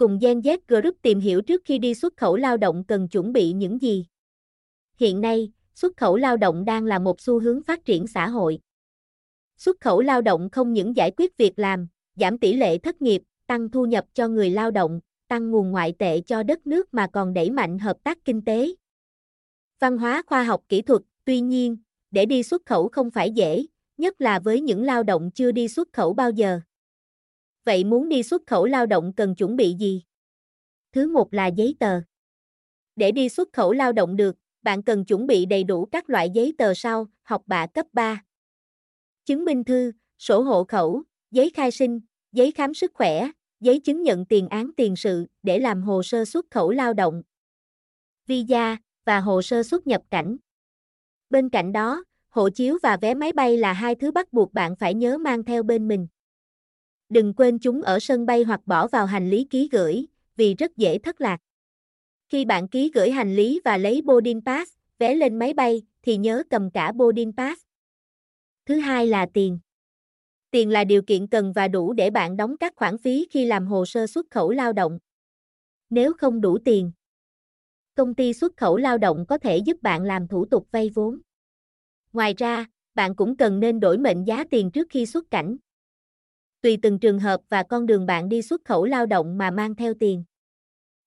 cùng Gen Z Group tìm hiểu trước khi đi xuất khẩu lao động cần chuẩn bị những gì. Hiện nay, xuất khẩu lao động đang là một xu hướng phát triển xã hội. Xuất khẩu lao động không những giải quyết việc làm, giảm tỷ lệ thất nghiệp, tăng thu nhập cho người lao động, tăng nguồn ngoại tệ cho đất nước mà còn đẩy mạnh hợp tác kinh tế. Văn hóa khoa học kỹ thuật, tuy nhiên, để đi xuất khẩu không phải dễ, nhất là với những lao động chưa đi xuất khẩu bao giờ. Vậy muốn đi xuất khẩu lao động cần chuẩn bị gì? Thứ một là giấy tờ. Để đi xuất khẩu lao động được, bạn cần chuẩn bị đầy đủ các loại giấy tờ sau, học bạ cấp 3. Chứng minh thư, sổ hộ khẩu, giấy khai sinh, giấy khám sức khỏe, giấy chứng nhận tiền án tiền sự để làm hồ sơ xuất khẩu lao động, visa và hồ sơ xuất nhập cảnh. Bên cạnh đó, hộ chiếu và vé máy bay là hai thứ bắt buộc bạn phải nhớ mang theo bên mình. Đừng quên chúng ở sân bay hoặc bỏ vào hành lý ký gửi, vì rất dễ thất lạc. Khi bạn ký gửi hành lý và lấy boarding pass, vé lên máy bay, thì nhớ cầm cả boarding pass. Thứ hai là tiền. Tiền là điều kiện cần và đủ để bạn đóng các khoản phí khi làm hồ sơ xuất khẩu lao động. Nếu không đủ tiền, công ty xuất khẩu lao động có thể giúp bạn làm thủ tục vay vốn. Ngoài ra, bạn cũng cần nên đổi mệnh giá tiền trước khi xuất cảnh. Tùy từng trường hợp và con đường bạn đi xuất khẩu lao động mà mang theo tiền.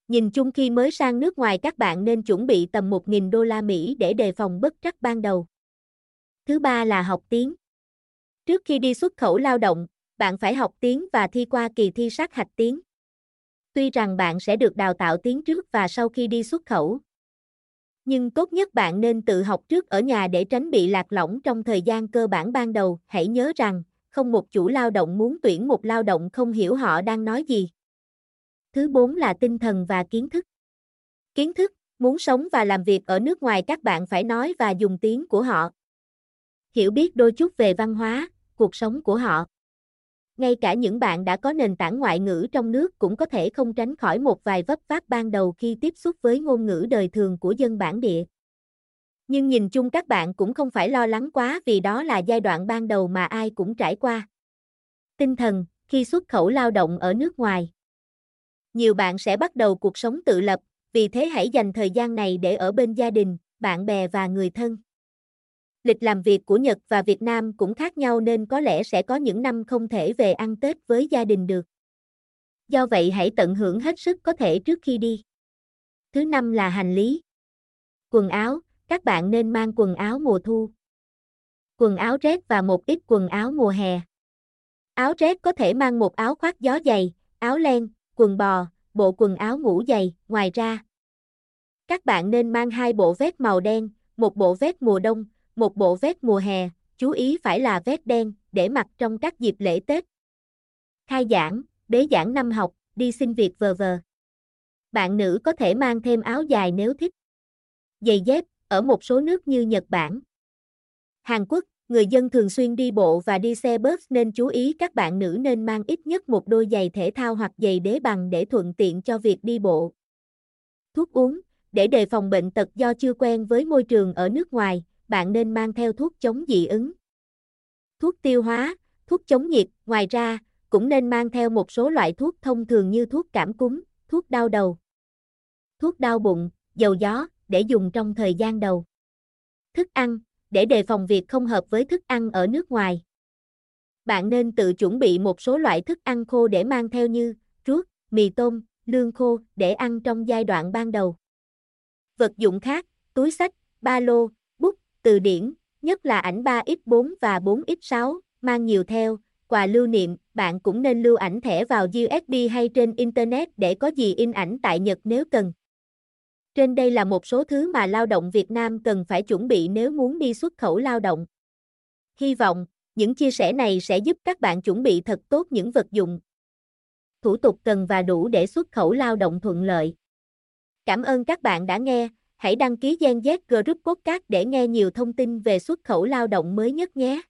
Nhìn chung khi mới sang nước ngoài các bạn nên chuẩn bị tầm 1.000 đô la Mỹ để đề phòng bất trắc ban đầu. Thứ ba là học tiếng. Trước khi đi xuất khẩu lao động, bạn phải học tiếng và thi qua kỳ thi sát hạch tiếng. Tuy rằng bạn sẽ được đào tạo tiếng trước và sau khi đi xuất khẩu. Nhưng tốt nhất bạn nên tự học trước ở nhà để tránh bị lạc lõng trong thời gian cơ bản ban đầu. Hãy nhớ rằng, không một chủ lao động muốn tuyển một lao động không hiểu họ đang nói gì. Thứ bốn là tinh thần và kiến thức. Kiến thức, muốn sống và làm việc ở nước ngoài các bạn phải nói và dùng tiếng của họ. Hiểu biết đôi chút về văn hóa, cuộc sống của họ. Ngay cả những bạn đã có nền tảng ngoại ngữ trong nước cũng có thể không tránh khỏi một vài vấp váp ban đầu khi tiếp xúc với ngôn ngữ đời thường của dân bản địa. Nhưng nhìn chung các bạn cũng không phải lo lắng quá vì đó là giai đoạn ban đầu mà ai cũng trải qua. Tinh thần, khi xuất khẩu lao động ở nước ngoài. Nhiều bạn sẽ bắt đầu cuộc sống tự lập, vì thế hãy dành thời gian này để ở bên gia đình, bạn bè và người thân. Lịch làm việc của Nhật và Việt Nam cũng khác nhau nên có lẽ sẽ có những năm không thể về ăn Tết với gia đình được. Do vậy hãy tận hưởng hết sức có thể trước khi đi. Thứ năm là hành lý. Quần áo, các bạn nên mang quần áo mùa thu. Quần áo rét và một ít quần áo mùa hè. Áo rét có thể mang một áo khoác gió dày, áo len, quần bò, bộ quần áo ngủ dày, ngoài ra. Các bạn nên mang hai bộ vest màu đen, một bộ vest mùa đông, một bộ vest mùa hè, chú ý phải là vest đen, để mặc trong các dịp lễ Tết. Khai giảng, bế giảng năm học, đi xin việc vờ vờ. Bạn nữ có thể mang thêm áo dài nếu thích. Giày dép, ở một số nước như Nhật Bản. Hàn Quốc, người dân thường xuyên đi bộ và đi xe bus nên chú ý các bạn nữ nên mang ít nhất một đôi giày thể thao hoặc giày đế bằng để thuận tiện cho việc đi bộ. Thuốc uống, để đề phòng bệnh tật do chưa quen với môi trường ở nước ngoài, bạn nên mang theo thuốc chống dị ứng. Thuốc tiêu hóa, thuốc chống nhiệt, ngoài ra, cũng nên mang theo một số loại thuốc thông thường như thuốc cảm cúm, thuốc đau đầu, thuốc đau bụng, dầu gió, để dùng trong thời gian đầu. Thức ăn, để đề phòng việc không hợp với thức ăn ở nước ngoài. Bạn nên tự chuẩn bị một số loại thức ăn khô để mang theo như ruốc, mì tôm, lương khô để ăn trong giai đoạn ban đầu. Vật dụng khác, túi sách, ba lô, bút, từ điển, nhất là ảnh 3x4 và 4x6, mang nhiều theo, quà lưu niệm, bạn cũng nên lưu ảnh thẻ vào USB hay trên Internet để có gì in ảnh tại Nhật nếu cần. Trên đây là một số thứ mà lao động Việt Nam cần phải chuẩn bị nếu muốn đi xuất khẩu lao động. Hy vọng, những chia sẻ này sẽ giúp các bạn chuẩn bị thật tốt những vật dụng, thủ tục cần và đủ để xuất khẩu lao động thuận lợi. Cảm ơn các bạn đã nghe, hãy đăng ký Gen Z Group Podcast để nghe nhiều thông tin về xuất khẩu lao động mới nhất nhé.